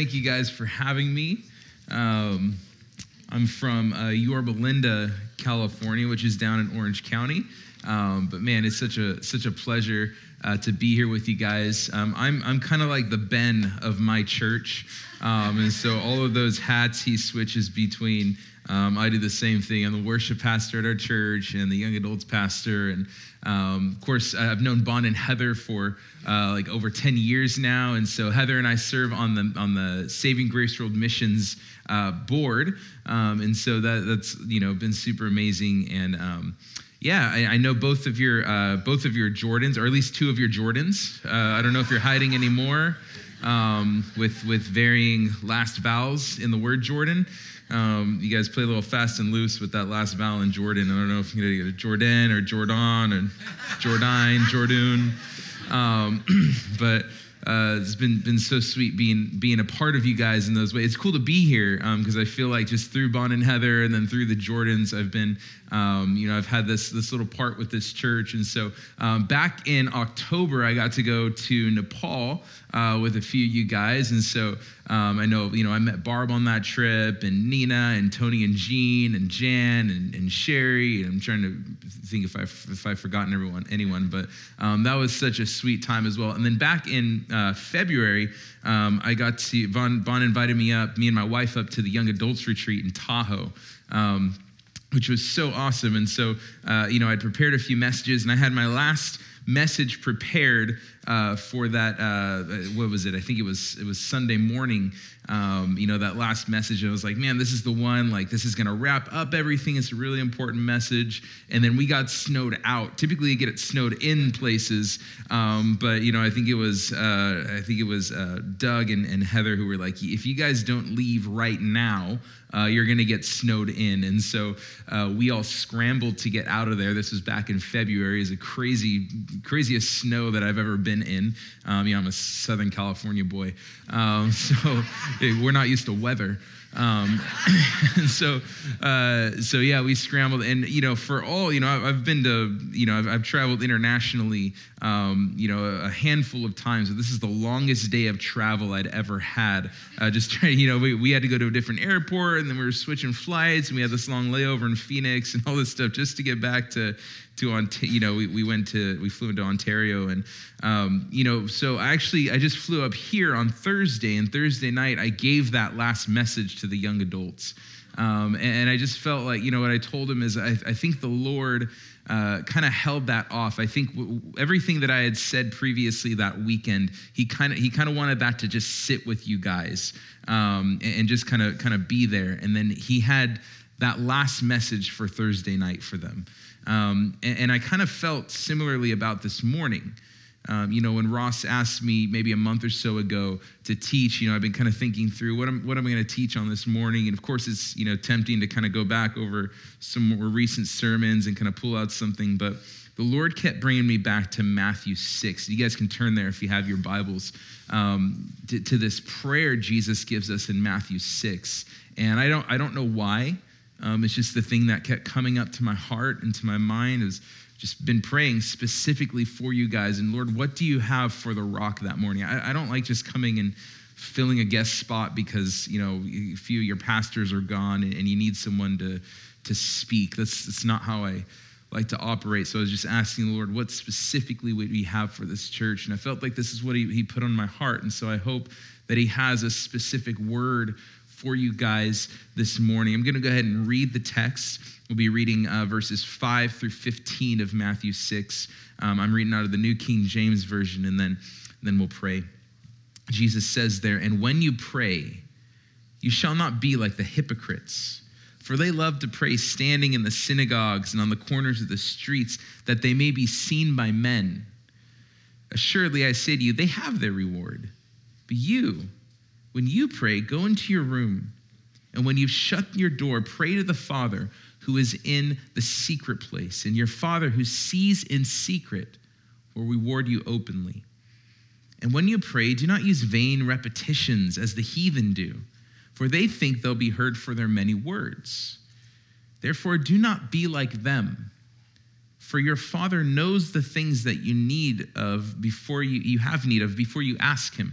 Thank you guys for having me. Um, I'm from uh, Yorba Linda, California, which is down in Orange County. Um, but man, it's such a such a pleasure uh, to be here with you guys. Um, I'm I'm kind of like the Ben of my church, um, and so all of those hats he switches between. Um, I do the same thing. I'm the worship pastor at our church and the young adults pastor. And um, of course, I've known Bon and Heather for uh, like over 10 years now. And so Heather and I serve on the, on the Saving Grace World Missions uh, board. Um, and so that, that's, you know, been super amazing. And, um, yeah, I, I, know both of your uh, both of your Jordans, or at least two of your Jordans. Uh, I don't know if you're hiding anymore um, with with varying last vowels in the word Jordan. Um, you guys play a little fast and loose with that last vowel in Jordan. I don't know if you're to get a Jordan or Jordan or Jordan, Jordan. Um, but uh, it's been been so sweet being being a part of you guys in those ways. It's cool to be here because um, I feel like just through Bon and Heather and then through the Jordans, I've been um, you know I've had this this little part with this church. And so um, back in October, I got to go to Nepal uh, with a few of you guys, and so um, I know you know I met Barb on that trip, and Nina, and Tony, and Jean, and Jan, and, and Sherry. And I'm trying to think if I if I've forgotten everyone anyone, but um, that was such a sweet time as well. And then back in uh, February, um, I got to Bon, Bon invited me up, me and my wife up to the young adults retreat in Tahoe. Um, which was so awesome. And so, uh, you know, I'd prepared a few messages, and I had my last message prepared uh, for that. Uh, what was it? I think it was it was Sunday morning. Um, you know that last message. I was like, man, this is the one. Like this is going to wrap up everything. It's a really important message. And then we got snowed out. Typically, you get it snowed in places, um, but you know I think it was uh, I think it was uh, Doug and, and Heather who were like, if you guys don't leave right now. Uh, you're going to get snowed in. And so uh, we all scrambled to get out of there. This was back in February. It's a crazy, craziest snow that I've ever been in. Um, you know, I'm a Southern California boy, um, so we're not used to weather. Um, so, uh, so yeah, we scrambled, and you know, for all you know, I've, been to, you know, I've, I've traveled internationally, um, you know, a, handful of times. But this is the longest day of travel I'd ever had. Uh, just you know, we, we had to go to a different airport, and then we were switching flights, and we had this long layover in Phoenix, and all this stuff just to get back to to you know we, we went to we flew into ontario and um, you know so i actually i just flew up here on thursday and thursday night i gave that last message to the young adults um, and, and, i just felt like you know what i told him is i, I think the lord uh, kind of held that off. I think w- everything that I had said previously that weekend, he kind of he kind of wanted that to just sit with you guys um, and, and just kind of kind of be there. And then he had that last message for Thursday night for them. Um, and, and, I kind of felt similarly about this morning. Um, you know, when Ross asked me maybe a month or so ago to teach, you know, I've been kind of thinking through what am, what am I going to teach on this morning? And of course, it's, you know, tempting to kind of go back over some more recent sermons and kind of pull out something. But the Lord kept bringing me back to Matthew 6. You guys can turn there if you have your Bibles um, to, to this prayer Jesus gives us in Matthew 6. And I don't, I don't know why. Um, it's just the thing that kept coming up to my heart and to my mind is just been praying specifically for you guys. And Lord, what do you have for the rock that morning? I, I don't like just coming and filling a guest spot because you know a few of your pastors are gone and, and you need someone to to speak. That's that's not how I like to operate. So I was just asking the Lord, what specifically would we have for this church? And I felt like this is what he, he put on my heart. And so I hope that he has a specific word for you guys this morning. I'm going to go ahead and read the text. We'll be reading uh, verses 5 through 15 of Matthew 6. Um, I'm reading out of the New King James Version, and then, then we'll pray. Jesus says there, And when you pray, you shall not be like the hypocrites, for they love to pray standing in the synagogues and on the corners of the streets, that they may be seen by men. Assuredly, I say to you, they have their reward. But you, when you pray, go into your room, and when you've shut your door, pray to the Father who is in the secret place, and your Father who sees in secret will reward you openly. And when you pray, do not use vain repetitions as the heathen do, for they think they'll be heard for their many words. Therefore, do not be like them, for your Father knows the things that you need of before you, you have need of before you ask Him.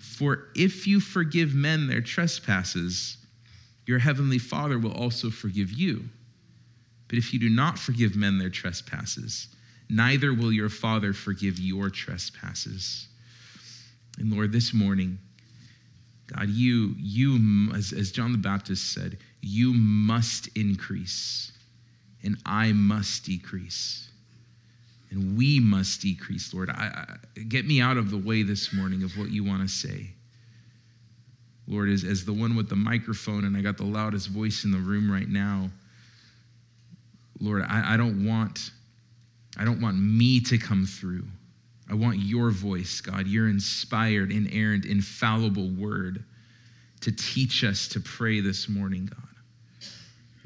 For if you forgive men their trespasses, your heavenly Father will also forgive you. But if you do not forgive men their trespasses, neither will your Father forgive your trespasses. And Lord, this morning, God, you, you, as, as John the Baptist said, you must increase, and I must decrease. And we must decrease, Lord. I, I, get me out of the way this morning of what you want to say. Lord, as, as the one with the microphone, and I got the loudest voice in the room right now, Lord, I, I don't want, I don't want me to come through. I want your voice, God, your inspired, inerrant, infallible word to teach us to pray this morning, God.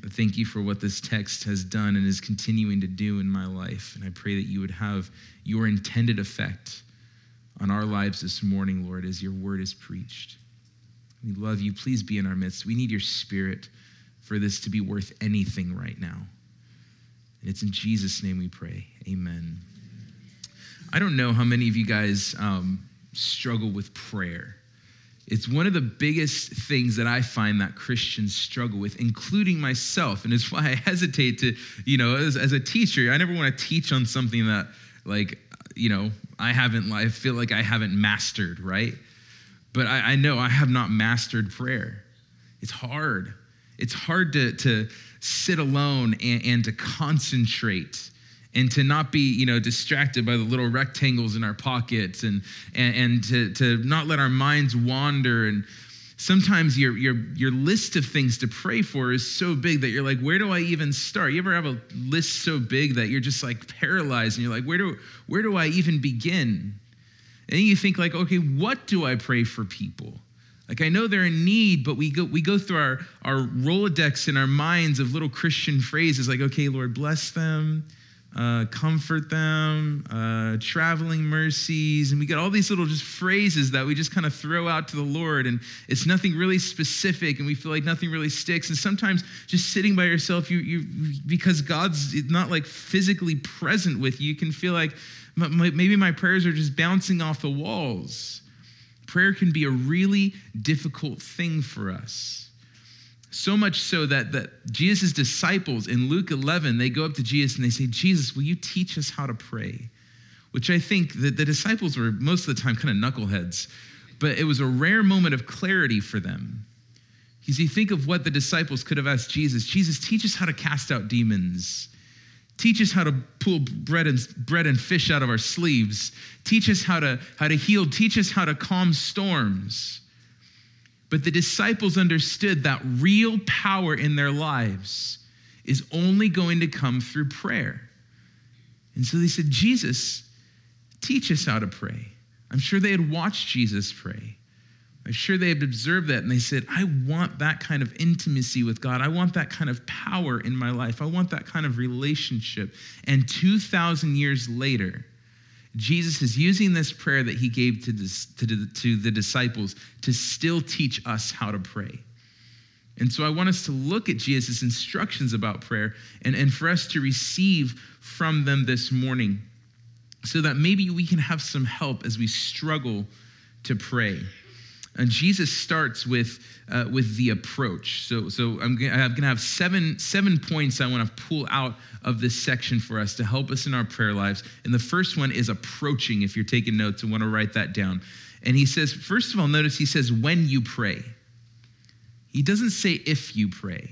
I thank you for what this text has done and is continuing to do in my life. And I pray that you would have your intended effect on our lives this morning, Lord, as your word is preached. We love you. Please be in our midst. We need your spirit for this to be worth anything right now. And it's in Jesus' name we pray. Amen. I don't know how many of you guys um, struggle with prayer. It's one of the biggest things that I find that Christians struggle with, including myself. And it's why I hesitate to, you know, as, as a teacher, I never want to teach on something that, like, you know, I haven't, I feel like I haven't mastered, right? But I, I know I have not mastered prayer. It's hard. It's hard to, to sit alone and, and to concentrate and to not be you know distracted by the little rectangles in our pockets and and, and to, to not let our minds wander. And sometimes your, your your list of things to pray for is so big that you're like where do i even start? You ever have a list so big that you're just like paralyzed and you're like where do where do i even begin? And you think like, okay, what do I pray for people? Like I know they're in need, but we go we go through our our Rolodex in our minds of little Christian phrases like, okay, Lord, bless them, uh, comfort them, uh, traveling mercies, and we get all these little just phrases that we just kind of throw out to the Lord, and it's nothing really specific, and we feel like nothing really sticks. And sometimes just sitting by yourself, you you because God's not like physically present with you, you can feel like Maybe my prayers are just bouncing off the walls. Prayer can be a really difficult thing for us. So much so that, that Jesus' disciples in Luke 11, they go up to Jesus and they say, Jesus, will you teach us how to pray? Which I think that the disciples were most of the time kind of knuckleheads, but it was a rare moment of clarity for them. Because you think of what the disciples could have asked Jesus Jesus, teach us how to cast out demons. Teach us how to pull bread and, bread and fish out of our sleeves. Teach us how to, how to heal. Teach us how to calm storms. But the disciples understood that real power in their lives is only going to come through prayer. And so they said, Jesus, teach us how to pray. I'm sure they had watched Jesus pray. I'm sure they had observed that and they said, I want that kind of intimacy with God. I want that kind of power in my life. I want that kind of relationship. And 2,000 years later, Jesus is using this prayer that he gave to, this, to, the, to the disciples to still teach us how to pray. And so I want us to look at Jesus' instructions about prayer and, and for us to receive from them this morning so that maybe we can have some help as we struggle to pray. And Jesus starts with, uh, with the approach. So, so I'm going to have seven, seven points I want to pull out of this section for us to help us in our prayer lives. And the first one is approaching, if you're taking notes and want to write that down. And he says, first of all, notice he says, when you pray. He doesn't say if you pray.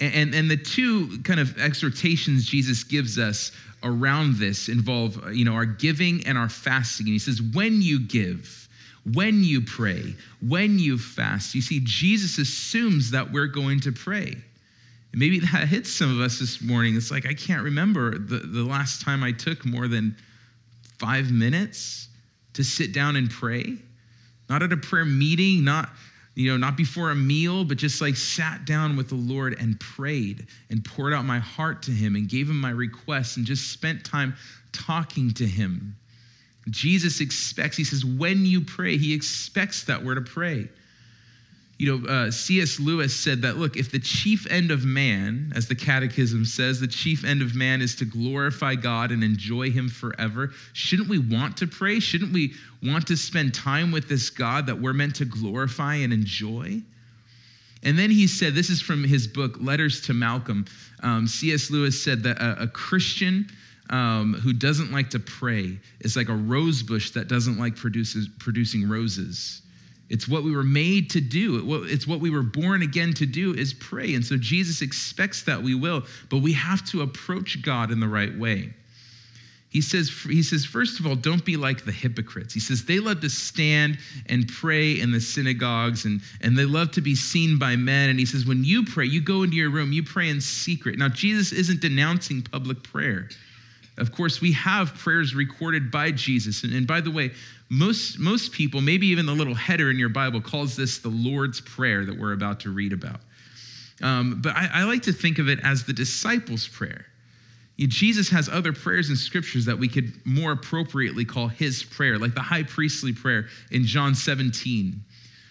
And, and, and the two kind of exhortations Jesus gives us around this involve, you know, our giving and our fasting. And he says, when you give, when you pray, when you fast. You see, Jesus assumes that we're going to pray. And maybe that hits some of us this morning. It's like, I can't remember the, the last time I took more than five minutes to sit down and pray. not at a prayer meeting, not you know, not before a meal, but just like sat down with the Lord and prayed and poured out my heart to him and gave him my requests and just spent time talking to him. Jesus expects, he says, when you pray, he expects that we're to pray. You know, uh, C.S. Lewis said that, look, if the chief end of man, as the Catechism says, the chief end of man is to glorify God and enjoy Him forever, shouldn't we want to pray? Shouldn't we want to spend time with this God that we're meant to glorify and enjoy? And then he said, this is from his book, Letters to Malcolm. Um, C.S. Lewis said that a, a Christian um, who doesn't like to pray is like a rose bush that doesn't like produces, producing roses. It's what we were made to do. It's what we were born again to do is pray. And so Jesus expects that we will, but we have to approach God in the right way. He says, he says, first of all, don't be like the hypocrites. He says they love to stand and pray in the synagogues and, and they love to be seen by men. And he says, when you pray, you go into your room, you pray in secret. Now, Jesus isn't denouncing public prayer. Of course, we have prayers recorded by Jesus. And, and by the way, most, most people, maybe even the little header in your Bible, calls this the Lord's Prayer that we're about to read about. Um, but I, I, like to think of it as the disciples' prayer. Jesus has other prayers in scriptures that we could more appropriately call his prayer, like the high priestly prayer in John 17,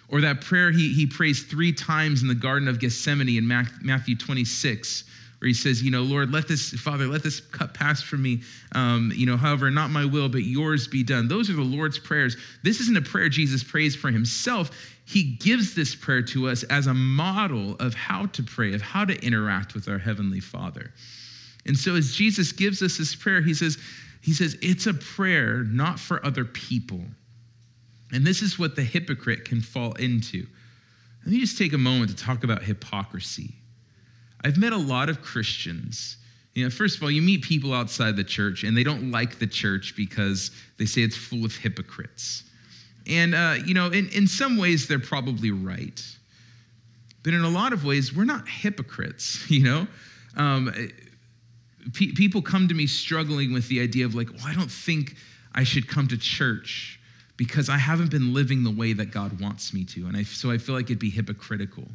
or that prayer he, he prays three times in the Garden of Gethsemane in Matthew 26 where he says, you know, Lord, let this, Father, let this cup pass from me. Um, you know, however, not my will, but yours be done. Those are the Lord's prayers. This isn't a prayer Jesus prays for himself. He gives this prayer to us as a model of how to pray, of how to interact with our Heavenly Father. And so as Jesus gives us this prayer, he says, he says, it's a prayer not for other people. And this is what the hypocrite can fall into. Let me just take a moment to talk about hypocrisy. I've met a lot of Christians. You know, first of all, you meet people outside the church and they don't like the church because they say it's full of hypocrites. And, uh, you know, in, in some ways, they're probably right. But in a lot of ways, we're not hypocrites, you know? Um, pe- people come to me struggling with the idea of, like, well, I don't think I should come to church because I haven't been living the way that God wants me to. And I, so I feel like it'd be hypocritical.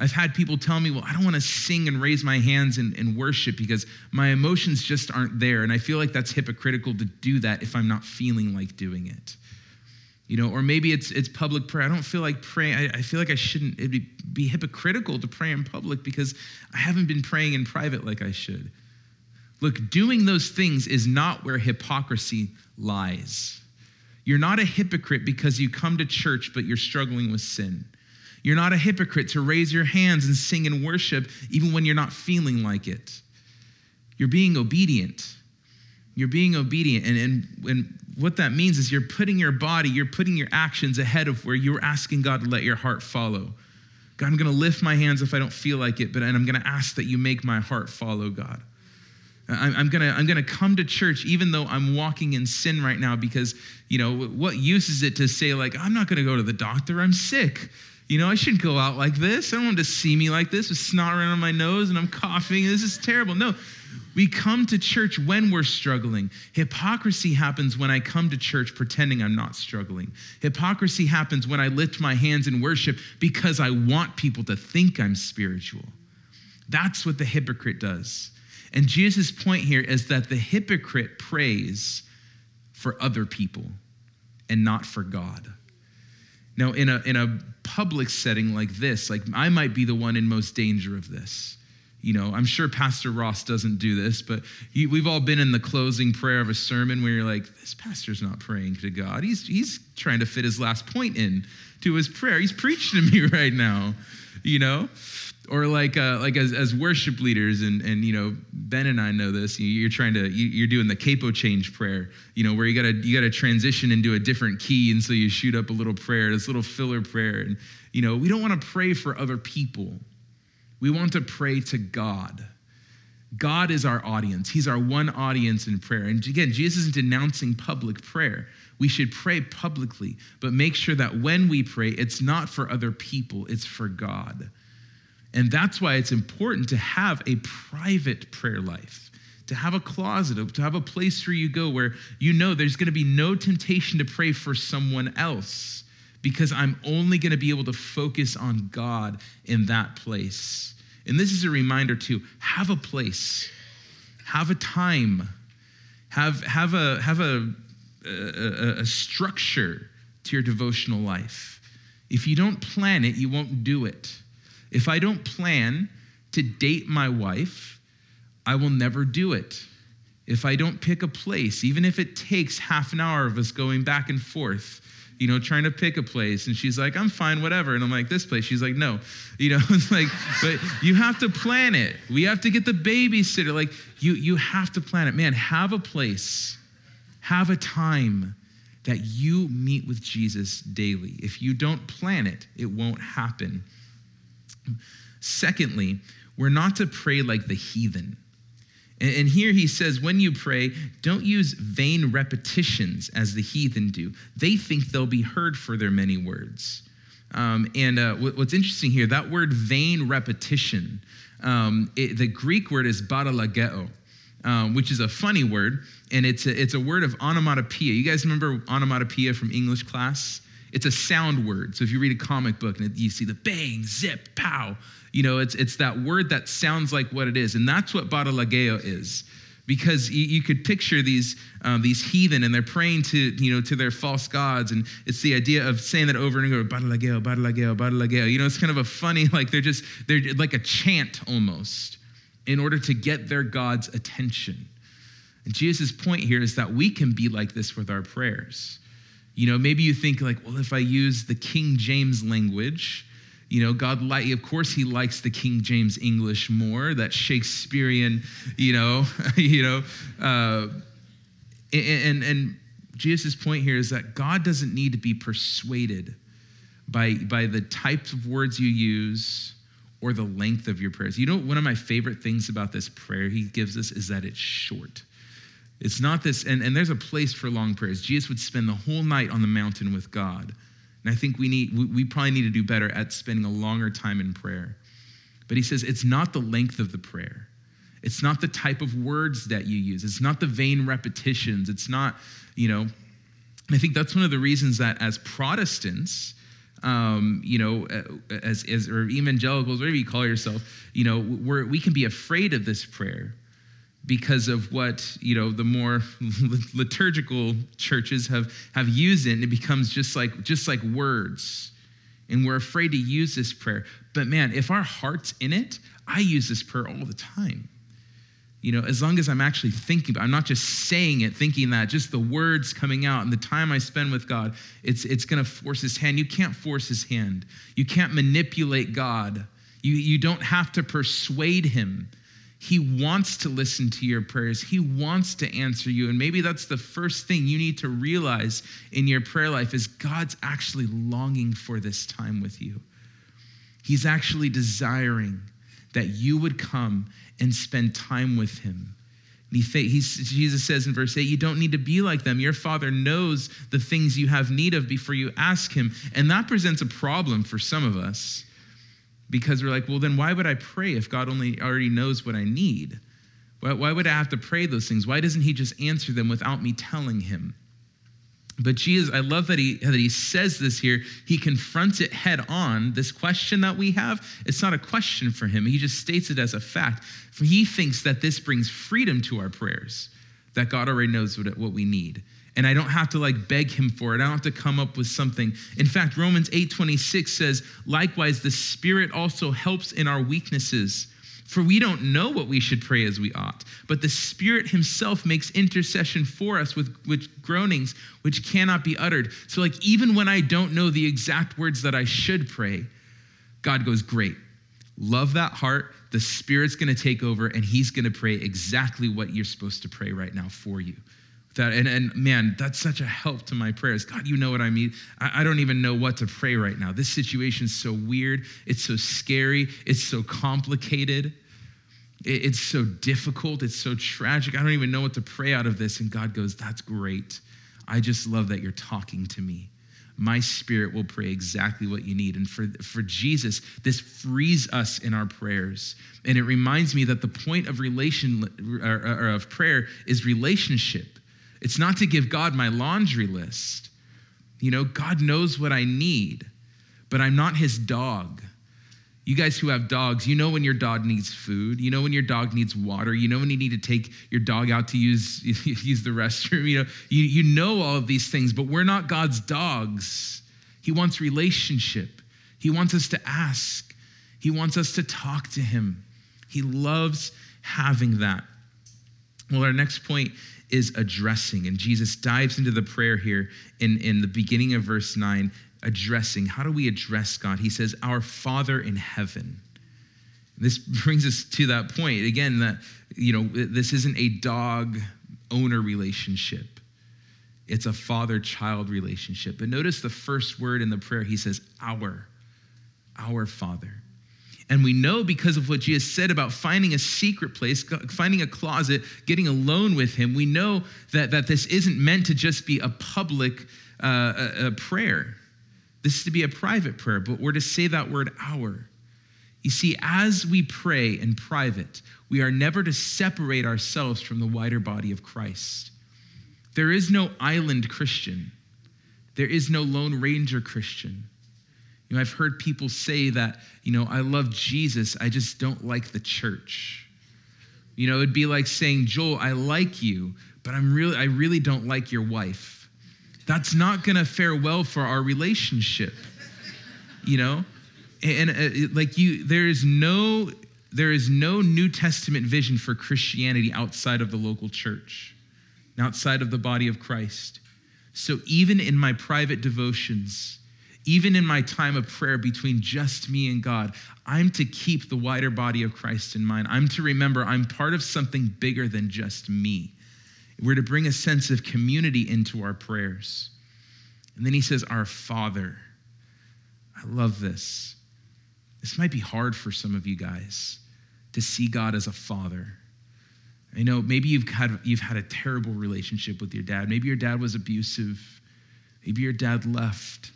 I've had people tell me, well, I don't want to sing and raise my hands and, and, worship because my emotions just aren't there. And I feel like that's hypocritical to do that if I'm not feeling like doing it. You know, or maybe it's it's public prayer. I don't feel like praying. I, I feel like I shouldn't it'd be, be hypocritical to pray in public because I haven't been praying in private like I should. Look, doing those things is not where hypocrisy lies. You're not a hypocrite because you come to church but you're struggling with sin. You're not a hypocrite to raise your hands and sing and worship even when you're not feeling like it. You're being obedient. You're being obedient. And, and, and what that means is you're putting your body, you're putting your actions ahead of where you're asking God to let your heart follow. God, I'm going to lift my hands if I don't feel like it, but and I'm going to ask that you make my heart follow, God. I'm gonna, I'm gonna come to church even though I'm walking in sin right now because, you know, what use is it to say, like, I'm not gonna go to the doctor, I'm sick. You know, I shouldn't go out like this. I don't want to see me like this with snot around my nose and I'm coughing. This is terrible. No, we come to church when we're struggling. Hypocrisy happens when I come to church pretending I'm not struggling. Hypocrisy happens when I lift my hands in worship because I want people to think I'm spiritual. That's what the hypocrite does. And Jesus' point here is that the hypocrite prays for other people and not for God. Now, in a, in a public setting like this, like I might be the one in most danger of this. You know, I'm sure Pastor Ross doesn't do this, but he, we've all been in the closing prayer of a sermon where you're like, this pastor's not praying to God. He's, he's trying to fit his last point in to his prayer. He's preaching to me right now, you know? Or like uh, like as, as worship leaders and and you know ben and i know this you're trying to you're doing the capo change prayer you know where you gotta you gotta transition into a different key and so you shoot up a little prayer this little filler prayer and you know we don't want to pray for other people. We want to pray to god. God is our audience. He's our one audience in prayer. And again jesus isn't denouncing public prayer. We should pray publicly but make sure that when we pray it's not for other people it's for god and that's why it's important to have a private prayer life, to have a closet, to have a place where you go where you know there's going to be no temptation to pray for someone else. because I'm only going to be able to focus on God in that place. And this is a reminder to have a place, have a time, have, have, a, have a, a, a structure to your devotional life. If you don't plan it, you won't do it. If I don't plan to date my wife, I will never do it. If I don't pick a place, even if it takes half an hour of us going back and forth, you know, trying to pick a place. And she's like, I'm fine, whatever. And I'm like, this place. She's like, no. You know, it's like, but you have to plan it. We have to get the babysitter. Like, you, you have to plan it. Man, have a place, have a time that you meet with Jesus daily. If you don't plan it, it won't happen. Secondly, we're not to pray like the heathen. And here he says, when you pray, don't use vain repetitions as the heathen do. They think they'll be heard for their many words. Um, and uh, what's interesting here, that word vain repetition, um, it, the Greek word is batalageo, um, which is a funny word, and it's a, it's a word of onomatopoeia. You guys remember onomatopoeia from English class? It's a sound word. So if you read a comic book and you see the bang, zip, pow, you know, it's, it's that word that sounds like what it is. And that's what batalageo is. Because you, could picture these, um, these heathen and they're praying to, you know, to their false gods. And it's the idea of saying that over and over, batalageo, batalageo, batalageo. You know, it's kind of a funny, like they're just, they're like a chant almost in order to get their God's attention. And Jesus' point here is that we can be like this with our prayers. You know, maybe you think like, well, if I use the King James language, you know, God, like, of course, He likes the King James English more, that Shakespearean, you know, you know, uh, and and Jesus' point here is that God doesn't need to be persuaded by by the types of words you use or the length of your prayers. You know, one of my favorite things about this prayer He gives us is that it's short. It's not this, and, and there's a place for long prayers. Jesus would spend the whole night on the mountain with God. And I think we need, we, we probably need to do better at spending a longer time in prayer. But he says it's not the length of the prayer. It's not the type of words that you use. It's not the vain repetitions. It's not, you know, I think that's one of the reasons that as Protestants, um, you know, as, as or evangelicals, whatever you call yourself, you know, we're, we can be afraid of this prayer because of what you know the more liturgical churches have have used it and it becomes just like just like words. And we're afraid to use this prayer. But man if our heart's in it i use this prayer all the time. You know as long as i'm actually thinking i'm not just saying it thinking that just the words coming out and the time i spend with god it's it's going to force his hand. You can't force his hand. You can't manipulate god. You you don't have to persuade him he wants to listen to your prayers. He wants to answer you. And maybe that's the first thing you need to realize in your prayer life is God's actually longing for this time with you. He's actually desiring that you would come and spend time with him. Jesus says in verse 8, You don't need to be like them. Your Father knows the things you have need of before you ask Him. And that presents a problem for some of us because we're like, well, then why would I pray if God only already knows what I need? Why, why would I have to pray those things? Why doesn't He just answer them without me telling Him? But Jesus, I love that he, that he says this here. He confronts it head on. This question that we have, it's not a question for him. He just states it as a fact. He thinks that this brings freedom to our prayers, that God already knows what, what we need and I don't have to like beg him for it. I don't have to come up with something. In fact, Romans 8:26 says, "Likewise the Spirit also helps in our weaknesses." For we don't know what we should pray as we ought, but the Spirit Himself makes intercession for us with, with groanings which cannot be uttered. So, like, even when I don't know the exact words that I should pray, God goes, Great. Love that heart. The Spirit's gonna take over, and He's gonna pray exactly what you're supposed to pray right now for you. That, and, and man, that's such a help to my prayers. God, you know what I mean. I, I don't even know what to pray right now. This situation's so weird. It's so scary. It's so complicated. It, it's so difficult. It's so tragic. I don't even know what to pray out of this. And God goes, That's great. I just love that you're talking to me. My spirit will pray exactly what you need. And for, for Jesus, this frees us in our prayers. And it reminds me that the point of relation or, or of prayer is relationship. It's not to give God my laundry list. You know, God knows what I need, but I'm not his dog. You guys who have dogs, you know when your dog needs food. You know when your dog needs water. You know when you need to take your dog out to use, use the restroom. You know, you, you know all of these things, but we're not God's dogs. He wants relationship. He wants us to ask. He wants us to talk to him. He loves having that. Well, our next point is addressing, and Jesus dives into the prayer here in, in the beginning of verse 9 addressing. How do we address God? He says, Our Father in heaven. This brings us to that point again that, you know, this isn't a dog owner relationship, it's a father child relationship. But notice the first word in the prayer, he says, Our, our Father. And we know because of what Jesus said about finding a secret place, finding a closet, getting alone with him, we know that, that this isn't meant to just be a public uh, a, a prayer. This is to be a private prayer, but we're to say that word our. You see, as we pray in private, we are never to separate ourselves from the wider body of Christ. There is no island Christian, there is no Lone Ranger Christian. You know, I've heard people say that, you know, I love Jesus, I just don't like the church. You know, it'd be like saying, Joel, I like you, but I'm really, I really don't like your wife. That's not to fare well for our relationship you know? And, uh, like you there is no there is no new testament vision for christianity outside of the local church outside of the body of christ. So even in my private devotions even in my time of prayer between just me and god i'm to keep the wider body of christ in mind i'm to remember i'm part of something bigger than just me we're to bring a sense of community into our prayers. And then he says, Our Father. I love this. This might be hard for some of you guys to see God as a father. I know maybe you've had, you've had a terrible relationship with your dad. Maybe your dad was abusive. Maybe your dad left.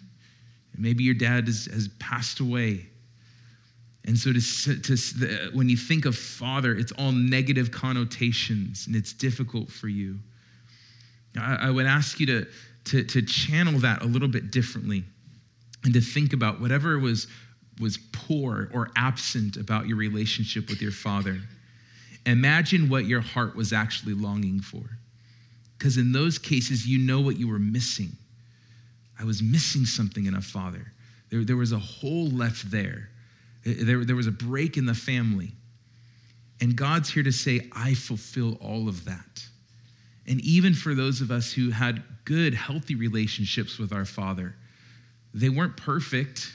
Maybe your dad has, has passed away. And so, to, to, when you think of father, it's all negative connotations and it's difficult for you. I, I would ask you to, to, to channel that a little bit differently and to think about whatever was, was poor or absent about your relationship with your father. Imagine what your heart was actually longing for. Because in those cases, you know what you were missing. I was missing something in a father. There, there was a hole left there eh, there, there was a break in the family. And God's here to say, I fulfill all of that. And even for those of us who had good, healthy relationships with our Father, they weren't perfect.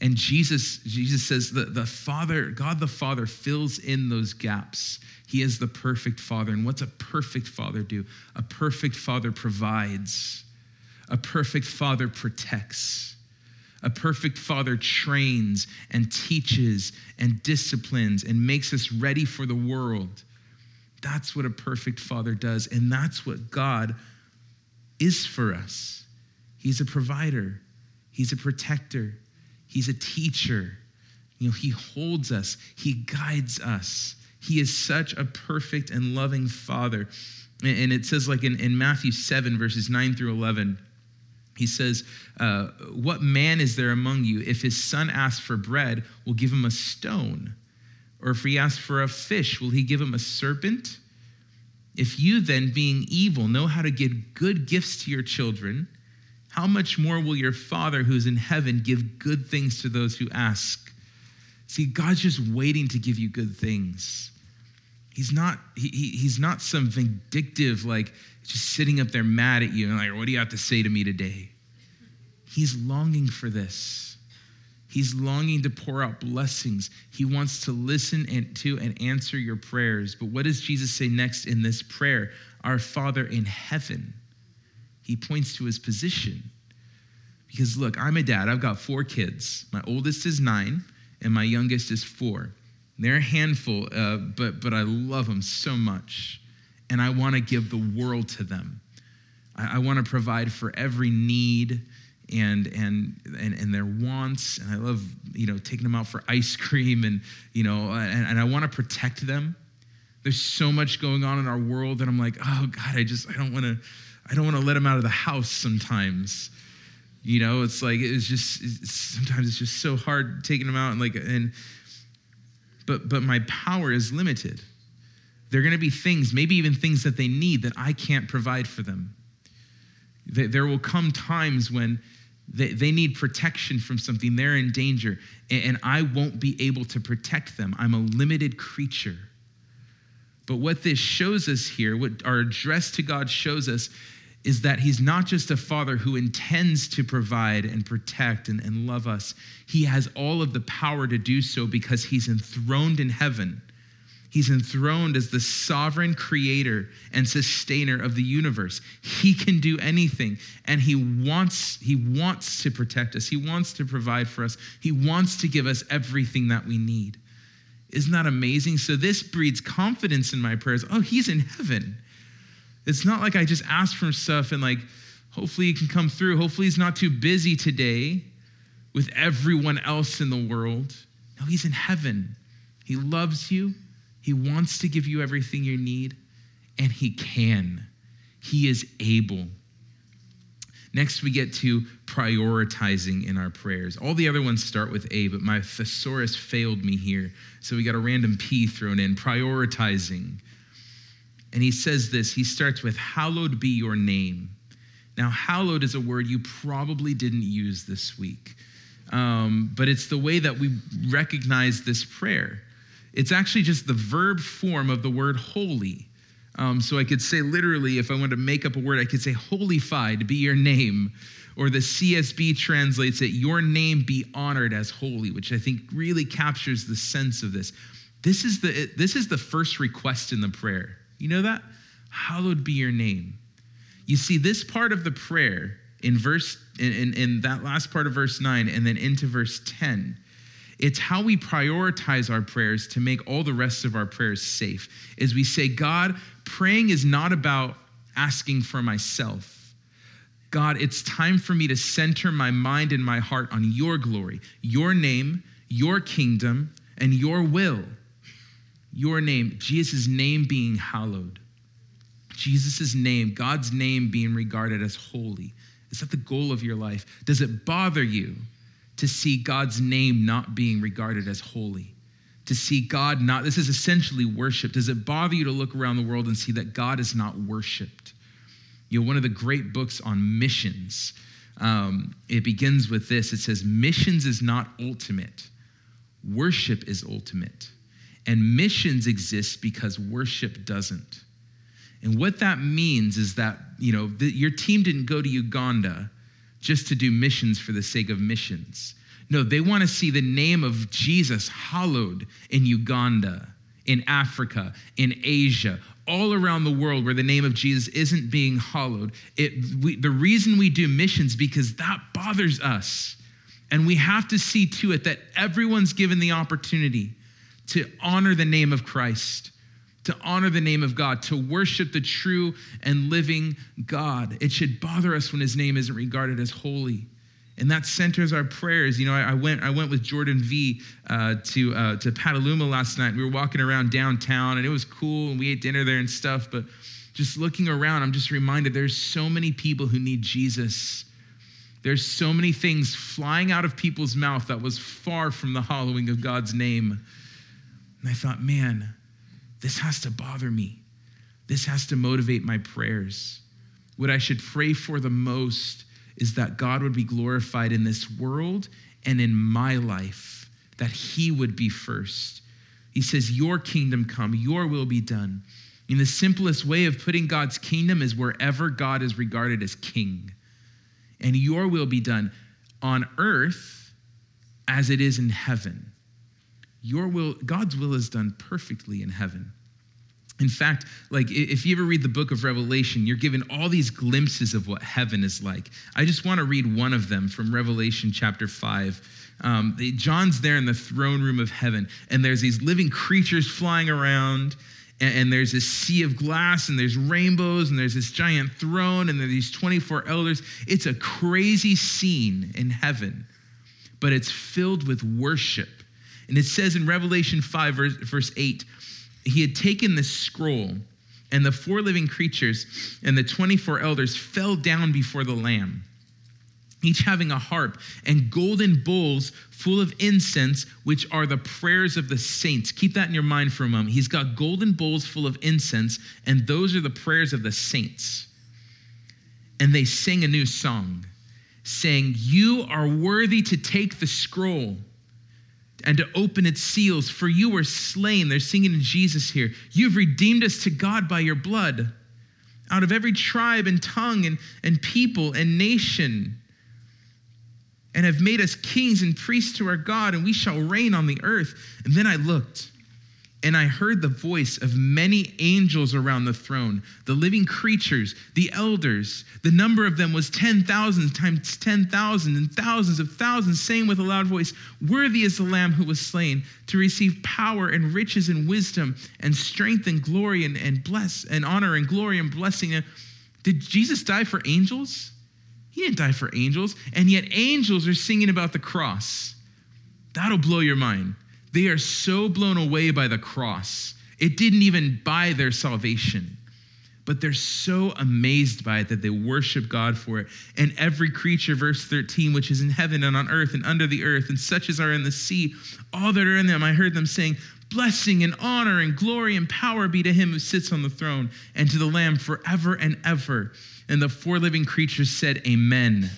And Jesus, Jesus says that the Father, God the Father, fills in those gaps. He is the perfect Father. And what's a perfect Father do? A perfect Father provides, a perfect Father protects. A perfect father trains and teaches and disciplines and makes us ready for the world. That's what a perfect father does. And that's what God is for us. He's a provider, He's a protector, He's a teacher. You know, He holds us, He guides us. He is such a perfect and loving father. And it says, like in, in Matthew 7, verses 9 through 11, he says, uh, What man is there among you, if his son asks for bread, will give him a stone? Or if he asks for a fish, will he give him a serpent? If you then, being evil, know how to give good gifts to your children, how much more will your Father who's in heaven give good things to those who ask? See, God's just waiting to give you good things. He's not, he, he's not some vindictive, like, just sitting up there mad at you and like, what do you have to say to me today? He's longing for this. He's longing to pour out blessings. He wants to listen and to and answer your prayers. But what does Jesus say next in this prayer? Our Father in heaven. He points to his position. Because look, I'm a dad. I've got four kids. My oldest is nine, and my youngest is four. They're a handful, uh, but, but I love them so much and I want to give the world to them. I, I want to provide for every need and, and and and their wants and i love you know taking them out for ice cream and you know and, and i want to protect them there's so much going on in our world that i'm like oh god i just i don't want to I don't want to let them out of the house sometimes. You know, it's like it's just it's, sometimes it's just so hard taking them out and like and but but my power is limited. There are going to be things, maybe even things that they need that I can't provide for them. There will come times when they, need protection from something, they're in danger, and I won't be able to protect them. I'm a limited creature. But what this shows us here, what our address to God shows us, is that He's not just a Father who intends to provide and protect and, and love us. He has all of the power to do so because He's enthroned in heaven. He's enthroned as the sovereign creator and sustainer of the universe. He can do anything and he wants he wants to protect us. He wants to provide for us. He wants to give us everything that we need. Isn't that amazing? So this breeds confidence in my prayers. Oh, he's in heaven. It's not like I just ask for stuff and like hopefully he can come through. Hopefully he's not too busy today with everyone else in the world. No, he's in heaven. He loves you. He wants to give you everything you need, and He can. He is able. Next, we get to prioritizing in our prayers. All the other ones start with A, but my thesaurus failed me here. So we got a random P thrown in. Prioritizing. And he says this he starts with, Hallowed be your name. Now, hallowed is a word you probably didn't use this week, um, but it's the way that we recognize this prayer. It's actually just the verb form of the word holy. Um, so I could say literally, if I wanted to make up a word, I could say holified be your name. Or the CSB translates it, your name be honored as holy, which I think really captures the sense of this. This is the, this is the first request in the prayer. You know that? Hallowed be your name. You see, this part of the prayer in verse in, in, in that last part of verse 9 and then into verse 10 it's how we prioritize our prayers to make all the rest of our prayers safe. Is we say, God, praying is not about asking for myself. God, it's time for me to center my mind and my heart on your glory, your name, your kingdom, and your will. Your name, Jesus' name being hallowed. Jesus' name, God's name being regarded as holy. Is that the goal of your life? Does it bother you to see God's name not being regarded as holy. To see God not, this is essentially worship. Does it bother you to look around the world and see that God is not worshiped? You know, one of the great books on missions, um, it begins with this it says, Missions is not ultimate, worship is ultimate. And missions exist because worship doesn't. And what that means is that, you know, the, your team didn't go to Uganda just to do missions for the sake of missions. No, they want to see the name of Jesus hallowed in Uganda, in Africa, in Asia, all around the world where the name of Jesus isn't being hallowed. It, we, the reason we do missions because that bothers us. And we have to see to it that everyone's given the opportunity to honor the name of Christ to honor the name of God, to worship the true and living God. It should bother us when his name isn't regarded as holy. And that centers our prayers. You know, I, I went I went with Jordan V uh, to uh, to Petaluma last night. We were walking around downtown, and it was cool, and we ate dinner there and stuff. But just looking around, I'm just reminded there's so many people who need Jesus. There's so many things flying out of people's mouth that was far from the hallowing of God's name. And I thought, man, this has to bother me. This has to motivate my prayers. What I should pray for the most is that God would be glorified in this world and in my life, that He would be first. He says, Your kingdom come, your will be done. In the simplest way of putting God's kingdom is wherever God is regarded as king. And your will be done on earth as it is in heaven. Your will, God's will is done perfectly in heaven. In fact, like if you ever read the book of Revelation, you're given all these glimpses of what heaven is like. I just want to read one of them from Revelation chapter 5. Um, John's there in the throne room of heaven, and there's these living creatures flying around, and, there's this sea of glass, and there's rainbows, and there's this giant throne, and there's these 24 elders. It's a crazy scene in heaven, but it's filled with worship and it says in Revelation 5, verse, verse 8, he had taken the scroll And the four living creatures and the 24 elders fell down before the Lamb, each having a harp and golden bowls full of incense, which are the prayers of the saints. Keep that in your mind for a moment. He's got golden bowls full of incense, and those are the prayers of the saints. And they sing a new song, saying, You are worthy to take the scroll and to open its seals, for you were slain. They're singing in Jesus here. You've redeemed us to God by your blood out of every tribe and tongue and, and people and nation, and have made us kings and priests to our God, and we shall reign on the earth. And then I looked and I heard the voice of many angels around the throne, the living creatures, the elders. The number of them was 10,000 times 10,000 and thousands of thousands, saying with a loud voice, Worthy is the Lamb who was slain to receive power and riches and wisdom and strength and glory and, and bless and honor and glory and blessing. Did Jesus die for angels? He didn't die for angels. And yet angels are singing about the cross. That'll blow your mind. They are so blown away by the cross. It didn't even buy their salvation, but they're so amazed by it that they worship God for it. And every creature, verse 13, which is in heaven and on earth and under the earth, and such as are in the sea, all that are in them, I heard them saying, Blessing and honor and glory and power be to him who sits on the throne and to the Lamb forever and ever. And the four living creatures said, Amen.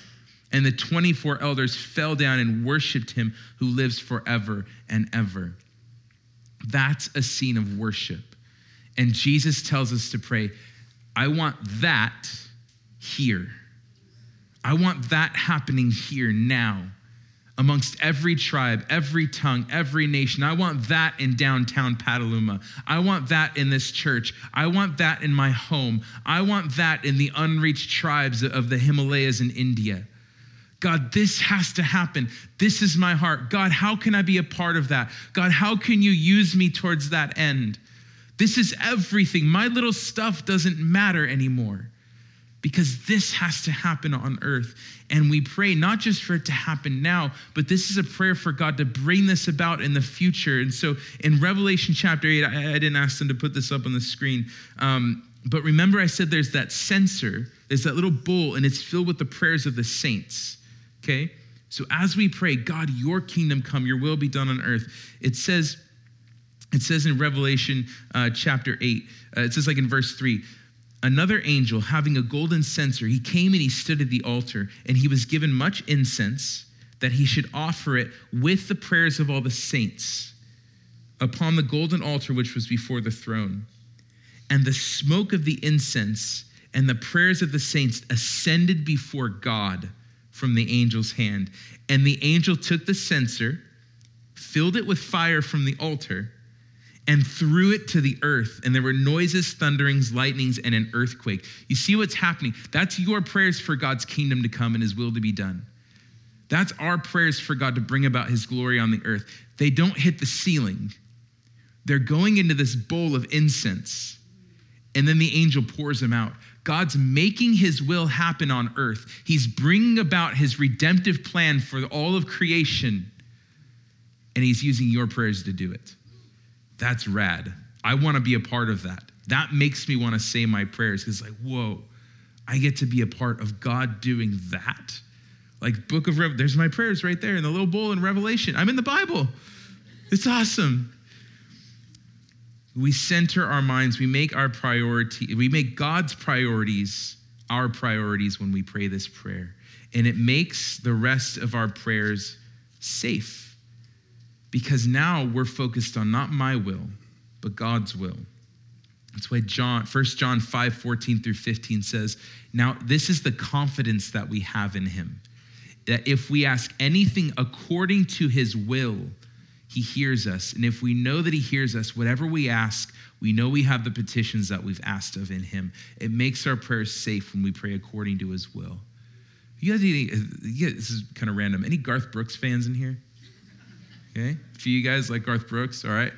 And the 24 elders fell down and worshiped him who lives forever and ever. That's a scene of worship. And Jesus tells us to pray, I want that here. I want that happening here now amongst every tribe, every tongue, every nation. I want that in downtown Petaluma. I want that in this church. I want that in my home. I want that in the unreached tribes of the Himalayas in India. God, this has to happen. This is my heart. God, how can I be a part of that? God, how can you use me towards that end? This is everything. My little stuff doesn't matter anymore because this has to happen on earth. And we pray not just for it to happen now, but this is a prayer for God to bring this about in the future. And so in Revelation chapter 8, I, I didn't ask them to put this up on the screen. Um, but remember, I said there's that censer, there's that little bowl, and it's filled with the prayers of the saints. Okay? So as we pray, God, your kingdom come, your will be done on earth. It says, it says in Revelation uh, chapter 8, uh, it says like in verse 3, another angel having a golden censer, he came and he stood at the altar, and he was given much incense that he should offer it with the prayers of all the saints upon the golden altar which was before the throne. And the smoke of the incense and the prayers of the saints ascended before God from the angel's hand. And the angel took the censer, filled it with fire from the altar, and threw it to the earth. And there were noises, thunderings, lightnings, and an earthquake. You see what's happening? That's your prayers for God's kingdom to come and his will to be done. That's our prayers for God to bring about his glory on the earth. They don't hit the ceiling, they're going into this bowl of incense, and then the angel pours them out. God's making his will happen on earth. He's bringing about his redemptive plan for all of creation, and he's using your prayers to do it. That's rad. I want to be a part of that. That makes me want to say my prayers because, like, whoa, I get to be a part of God doing that. Like, book of Rev, there's my prayers right there in the little bowl in Revelation. I'm in the Bible. It's awesome we center our minds, we make our priority, we make God's priorities our priorities when we pray this prayer. And it makes the rest of our prayers safe because now we're focused on not my will, but God's will. That's why John, 1 John 5, 14 through 15 says, Now this is the confidence that we have in him, that if we ask anything according to his will, he hears us. And if we know that He hears us, whatever we ask, we know we have the petitions that we've asked of in Him. It makes our prayers safe when we pray according to His will. You guys, any, yeah, this is kind of random. Any Garth Brooks fans in here? Okay, a few you guys like Garth Brooks, all right.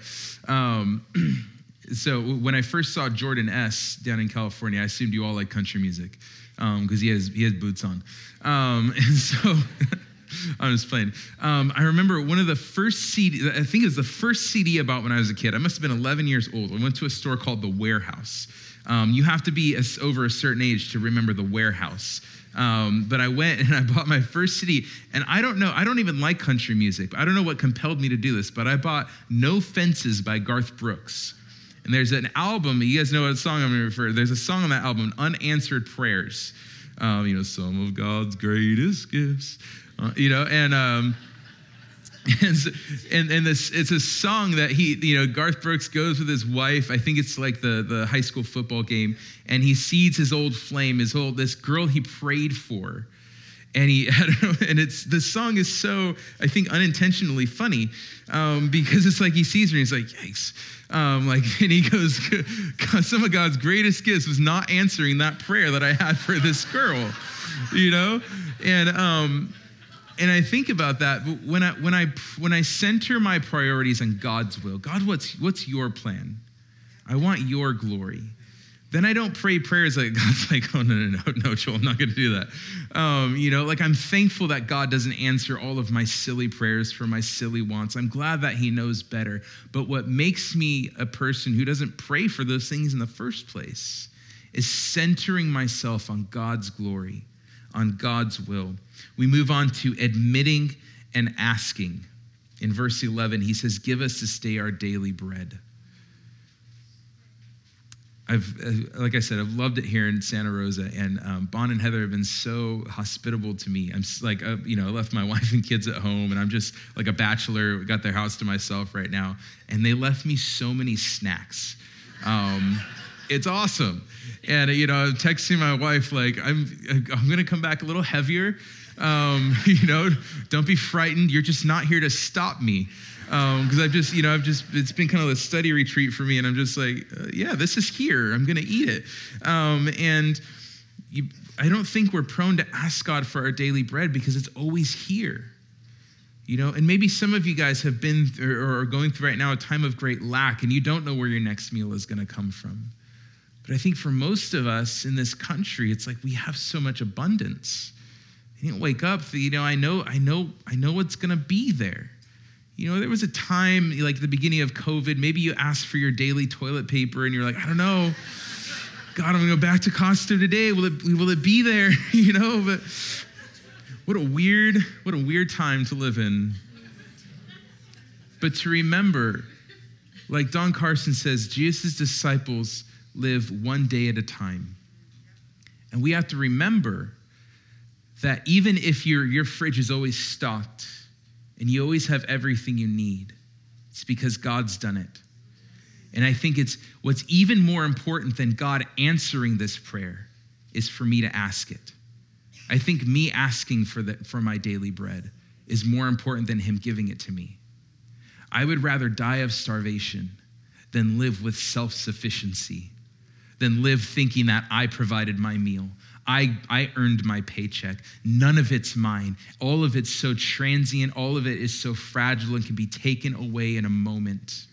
Um, so when I first saw Jordan S. down in California, I assumed you all like country music because um, he has he has boots on, um, and so. I'm just playing. Um, I remember one of the first CD, I think it was the first CD about when I was a kid. I must have been 11 years old. I went to a store called The Warehouse. Um, you have to be a, over a certain age to remember the warehouse. Um, but I went and I bought my first CD, and I don't know, I don't even like country music. I don't know what compelled me to do this, but I bought No Fences by Garth Brooks. And there's an album, you guys know what song I'm going to refer to. There's a song on that album, Unanswered Prayers. Um, you know, some of God's greatest gifts. Uh, you know, and um, and, and, this it's a song that he you know garth brooks goes with his wife. I think it's like the, the high school football game. And he sees his old flame his old this girl he prayed for and he know, and it's the song is so i think unintentionally funny um, because it's like he sees her and he's like yikes um, like and he goes some of god's greatest gifts was not answering that prayer that i had for this girl you know and um, and I think about that when I when I when I center my priorities on God's will. God, what's what's your plan? I want your glory. Then I don't pray prayers like God's like, oh no no no no, Joel, I'm not going to do that. Um, you know, like I'm thankful that God doesn't answer all of my silly prayers for my silly wants. I'm glad that He knows better. But what makes me a person who doesn't pray for those things in the first place is centering myself on God's glory on God's will. We move on to admitting and asking. In verse 11, he says, Give us this day our daily bread. I've, uh, like I said, I've loved it here in Santa Rosa, and um, Bon and Heather have been so hospitable to me. I'm like, uh, you know, I left my wife and kids at home, and I'm just like a bachelor, got their house to myself right now, and they left me so many snacks. Um, it's awesome. And, you know, I'm texting my wife, like, I'm, I'm to come back a little heavier. Um, you know, don't be frightened. You're just not here to stop me. Because um, I've just, you know, I've just, it's been kind of a study retreat for me. And I'm just like, uh, yeah, this is here. I'm going to eat it. Um, and you, I don't think we're prone to ask God for our daily bread because it's always here. You know, and maybe some of you guys have been or are going through right now a time of great lack and you don't know where your next meal is going to come from. But I think for most of us in this country, it's like we have so much abundance. You don't wake up, you know, I know, I know, I know what's gonna be there. You know, there was a time like the beginning of COVID, maybe you asked for your daily toilet paper and you're like, I don't know. God, I'm gonna go back to Costco today. Will it will it be there? you know, but what a weird, what a weird time to live in. But to remember, like Don Carson says, Jesus' disciples live one day at a time. And we have to remember that even if your, your fridge is always stocked and you always have everything you need, it's because God's done it. And I think it's what's even more important than God answering this prayer is for me to ask it. I think me asking for, the, for my daily bread is more important than Him giving it to me. I would rather die of starvation than live with self sufficiency than live thinking that I provided my meal. I, I earned my paycheck. None of it's mine. All of it's so transient. All of it is so fragile and can be taken away in a moment.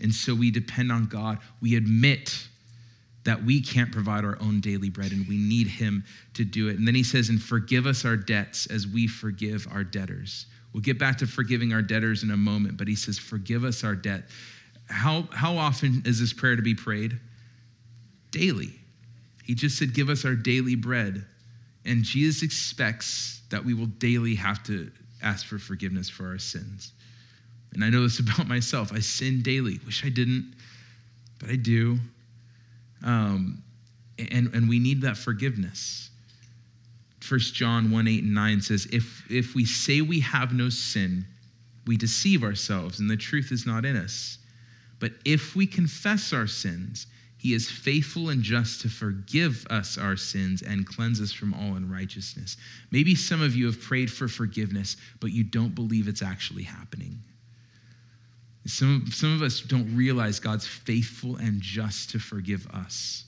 And so we depend on God. We admit that we can't provide our own daily bread and we need Him to do it. And then He says, and forgive us our debts as we forgive our debtors. We'll get back to forgiving our debtors in a moment, but He says, forgive us our debt. How, how often is this prayer to be prayed? daily. He just said, Give us our daily bread. And Jesus expects that we will daily have to ask for forgiveness for our sins. And I know this about myself. I sin daily. Wish I didn't, but I do. Um, and, and we need that forgiveness. First John 1 8 and 9 says, if, if we say we have no sin, we deceive ourselves, and the truth is not in us. But if we confess our sins, he is faithful and just to forgive us our sins and cleanse us from all unrighteousness. Maybe some of you have prayed for forgiveness, but you don't believe it's actually happening. Some, some of us don't realize God's faithful and just to forgive us.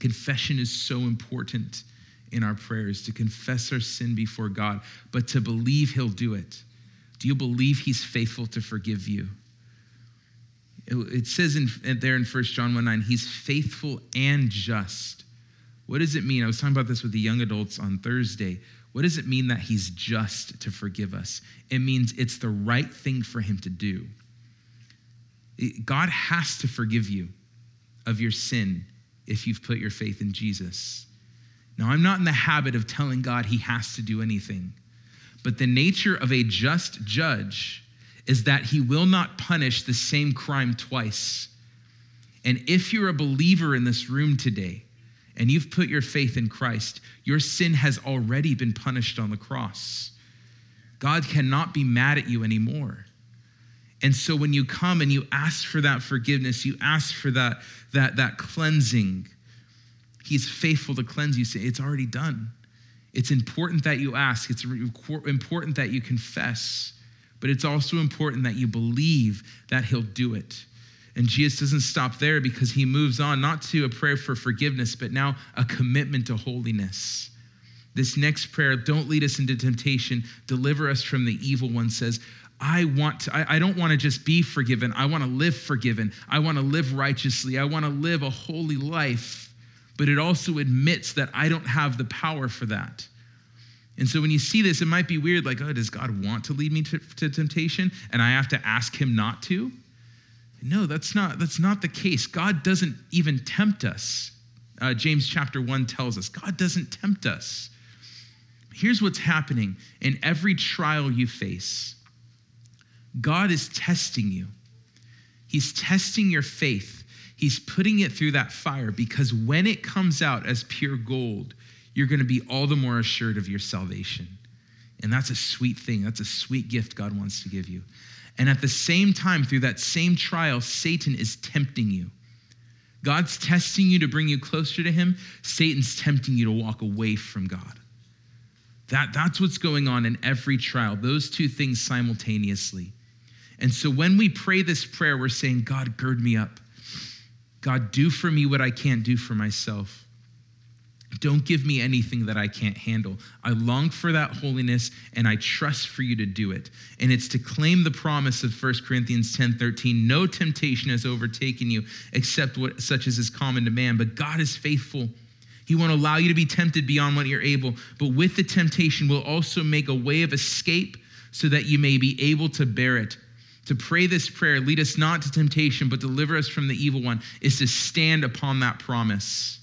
Confession is so important in our prayers to confess our sin before God, but to believe He'll do it. Do you believe He's faithful to forgive you? It says in, there in 1 John 1 9, he's faithful and just. What does it mean? I was talking about this with the young adults on Thursday. What does it mean that he's just to forgive us? It means it's the right thing for him to do. God has to forgive you of your sin if you've put your faith in Jesus. Now, I'm not in the habit of telling God he has to do anything, but the nature of a just judge is that he will not punish the same crime twice. And if you're a believer in this room today and you've put your faith in Christ, your sin has already been punished on the cross. God cannot be mad at you anymore. And so when you come and you ask for that forgiveness, you ask for that, that, that cleansing, He's faithful to cleanse you. Say, it's already done. It's important that you ask, it's important that you confess, but it's also important that you believe that He'll do it. And Jesus doesn't stop there because he moves on, not to a prayer for forgiveness, but now a commitment to holiness. This next prayer, don't lead us into temptation, deliver us from the evil one, says, I want to, I, I don't want to just be forgiven. I want to live forgiven. I want to live righteously. I want to live a holy life. But it also admits that I don't have the power for that. And so when you see this, it might be weird like, oh, does God want to lead me to, to temptation? And I have to ask him not to? No, that's not, that's not the case. God doesn't even tempt us. Uh, James chapter 1 tells us God doesn't tempt us. Here's what's happening in every trial you face God is testing you. He's testing your faith. He's putting it through that fire because when it comes out as pure gold, you're going to be all the more assured of your salvation. And that's a sweet thing. That's a sweet gift God wants to give you. And at the same time, through that same trial, Satan is tempting you. God's testing you to bring you closer to Him, Satan's tempting you to walk away from God. That, that's what's going on in every trial, those two things simultaneously. And so when we pray this prayer, we're saying, God, gird me up. God, do for me what I can't do for myself. Don't give me anything that I can't handle. I long for that holiness and I trust for you to do it. And it's to claim the promise of 1 Corinthians 10 13. No temptation has overtaken you except what such as is common to man, but God is faithful. He won't allow you to be tempted beyond what you're able, but with the temptation will also make a way of escape so that you may be able to bear it. To pray this prayer, lead us not to temptation, but deliver us from the evil one, is to stand upon that promise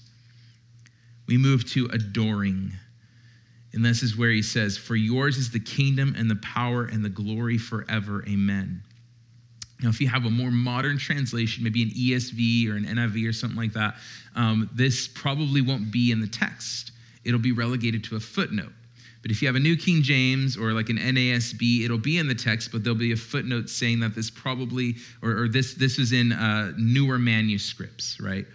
we move to adoring. And this is where he says, For yours is the kingdom and the power and the glory forever. Amen. Now, if you have a more modern translation, maybe an ESV or an NIV or something like that, um, this probably won't be in the text. It'll be relegated to a footnote. But if you have a New King James or like an NASB, it'll be in the text, but there'll be a footnote saying that this probably, or, or this, this is in uh, newer manuscripts, right?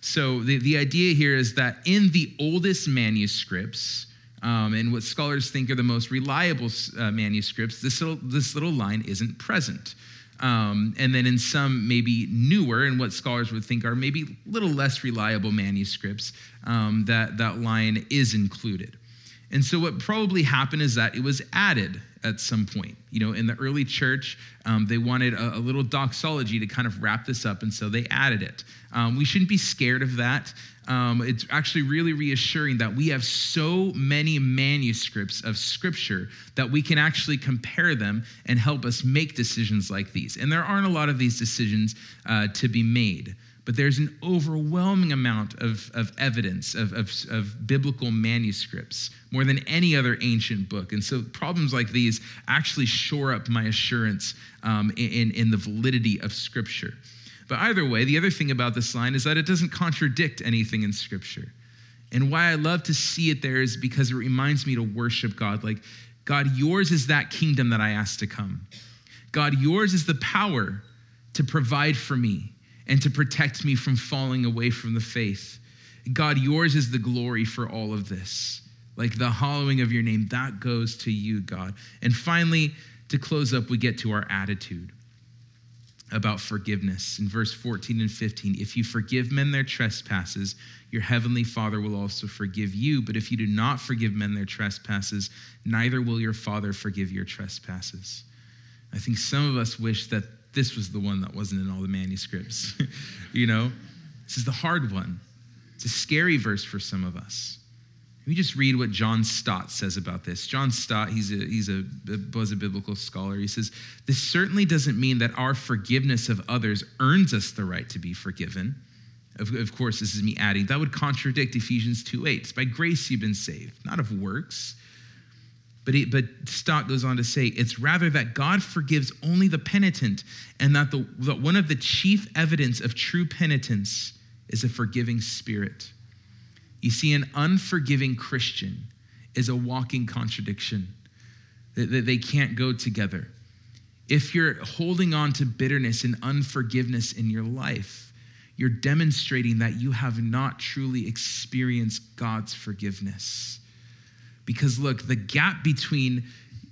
So the, the idea here is that in the oldest manuscripts, um, and what scholars think are the most reliable uh, manuscripts, this little, this little line isn't present. Um, and then in some maybe newer and what scholars would think are maybe a little less reliable manuscripts, um, that, that line is included. And so what probably happened is that it was added at some point. You know, in the early church, um, they wanted a, a, little doxology to kind of wrap this up, and so they added it. Um, we shouldn't be scared of that. Um, it's actually really reassuring that we have so many manuscripts of scripture that we can actually compare them and help us make decisions like these. And there aren't a lot of these decisions uh, to be made but there's an overwhelming amount of, of evidence of, of, of, biblical manuscripts, more than any other ancient book. And so problems like these actually shore up my assurance um, in, in the validity of Scripture. But either way, the other thing about this line is that it doesn't contradict anything in Scripture. And why I love to see it there is because it reminds me to worship God. Like, God, yours is that kingdom that I asked to come. God, yours is the power to provide for me and to protect me from falling away from the faith. God, yours is the glory for all of this. Like the hallowing of your name, that goes to you, God. And finally, to close up, we get to our attitude about forgiveness. In verse 14 and 15, if you forgive men their trespasses, your heavenly Father will also forgive you. But if you do not forgive men their trespasses, neither will your Father forgive your trespasses. I think some of us wish that this was the one that wasn't in all the manuscripts. you know, this is the hard one. It's a scary verse for some of us. Let me just read what John Stott says about this. John Stott, he's a, he's a, was a biblical scholar. He says, This certainly doesn't mean that our forgiveness of others earns us the right to be forgiven. Of, of course, this is me adding. That would contradict Ephesians 2 8. It's by grace you've been saved, not of works. But, he, but Stott goes on to say, it's rather that God forgives only the penitent, and that, the, that one of the chief evidence of true penitence is a forgiving spirit. You see, an unforgiving Christian is a walking contradiction. They can't go together. If you're holding on to bitterness and unforgiveness in your life, you're demonstrating that you have not truly experienced God's forgiveness. Because look, the gap between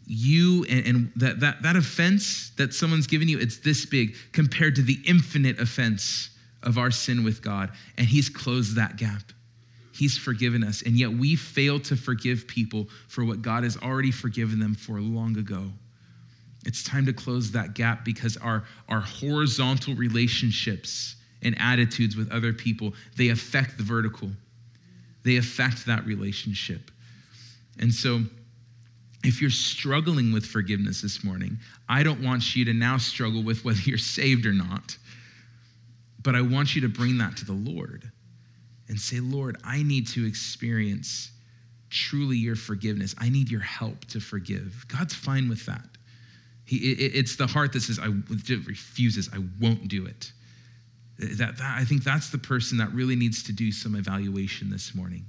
you and, and, that, that, that offense that someone's given you, it's this big compared to the infinite offense of our sin with God. And He's closed that gap. He's forgiven us. And yet we fail to forgive people for what God has already forgiven them for long ago. It's time to close that gap because our, our horizontal relationships and attitudes with other people, they affect the vertical. They affect that relationship. And so, if you're struggling with forgiveness this morning, I don't want you to now struggle with whether you're saved or not. But I want you to bring that to the Lord and say, Lord, I need to experience truly your forgiveness. I need your help to forgive. God's fine with that. He, it, it's the heart that says, I refuses, I won't do it. That, that, I think that's the person that really needs to do some evaluation this morning.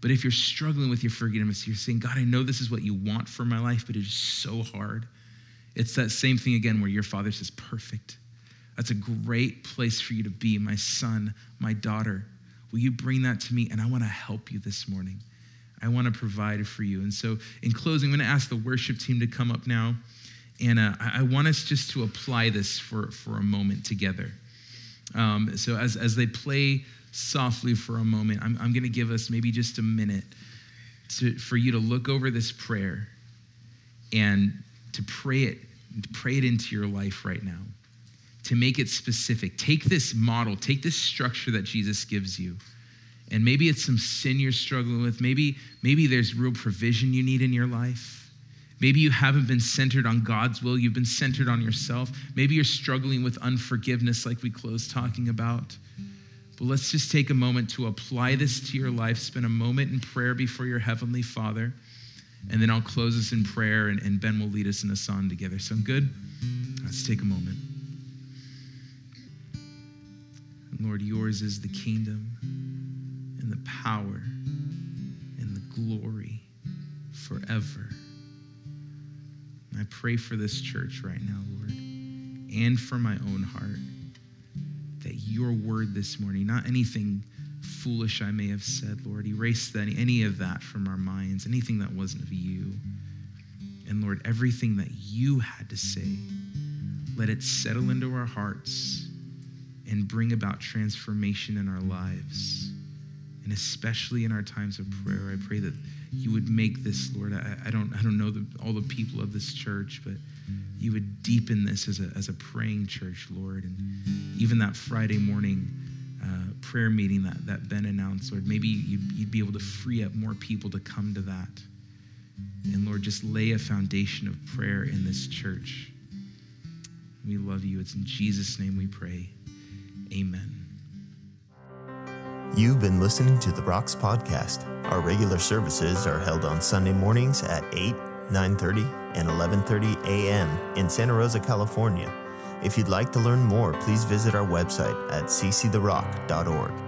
But if you're struggling with your forgiveness, you're saying, God, I know this is what you want for my life, but it is so hard. It's that same thing again where your father says, perfect. That's a great place for you to be, my son, my daughter. Will you bring that to me? And I want to help you this morning. I want to provide for you. And so, in closing, I'm going to ask the worship team to come up now. And uh, I want us just to apply this for, for a moment together. Um, so, as, as they play softly for a moment, I'm, I'm going to give us maybe just a minute to, for you to look over this prayer and to pray it, to pray it into your life right now to make it specific. Take this model, take this structure that Jesus gives you. And maybe it's some sin you're struggling with. Maybe, maybe there's real provision you need in your life. Maybe you haven't been centered on God's will, you've been centered on yourself. Maybe you're struggling with unforgiveness, like we closed talking about. But let's just take a moment to apply this to your life. Spend a moment in prayer before your Heavenly Father. And then I'll close us in prayer, and, and Ben will lead us in a song together. Sound good? Let's take a moment. Lord, yours is the kingdom and the power and the glory forever. I pray for this church right now, Lord, and for my own heart, that your word this morning, not anything foolish I may have said, Lord, erase that, any of that from our minds, anything that wasn't of you. And Lord, everything that you had to say, let it settle into our hearts and bring about transformation in our lives. And especially in our times of prayer, I pray that you would make this, Lord. I, I don't, I don't know the, all the people of this church, but you would deepen this as a, as a praying church, Lord. And even that Friday morning uh, prayer meeting that, that Ben announced, Lord, maybe you'd, you'd be able to free up more people to come to that. And Lord, just lay a foundation of prayer in this church. We love you. It's in Jesus' name we pray. Amen. You've been listening to the Rocks podcast. Our regular services are held on Sunday mornings at 8, 9:30, and 11:30 a.m. in Santa Rosa, California. If you'd like to learn more, please visit our website at cctherock.org.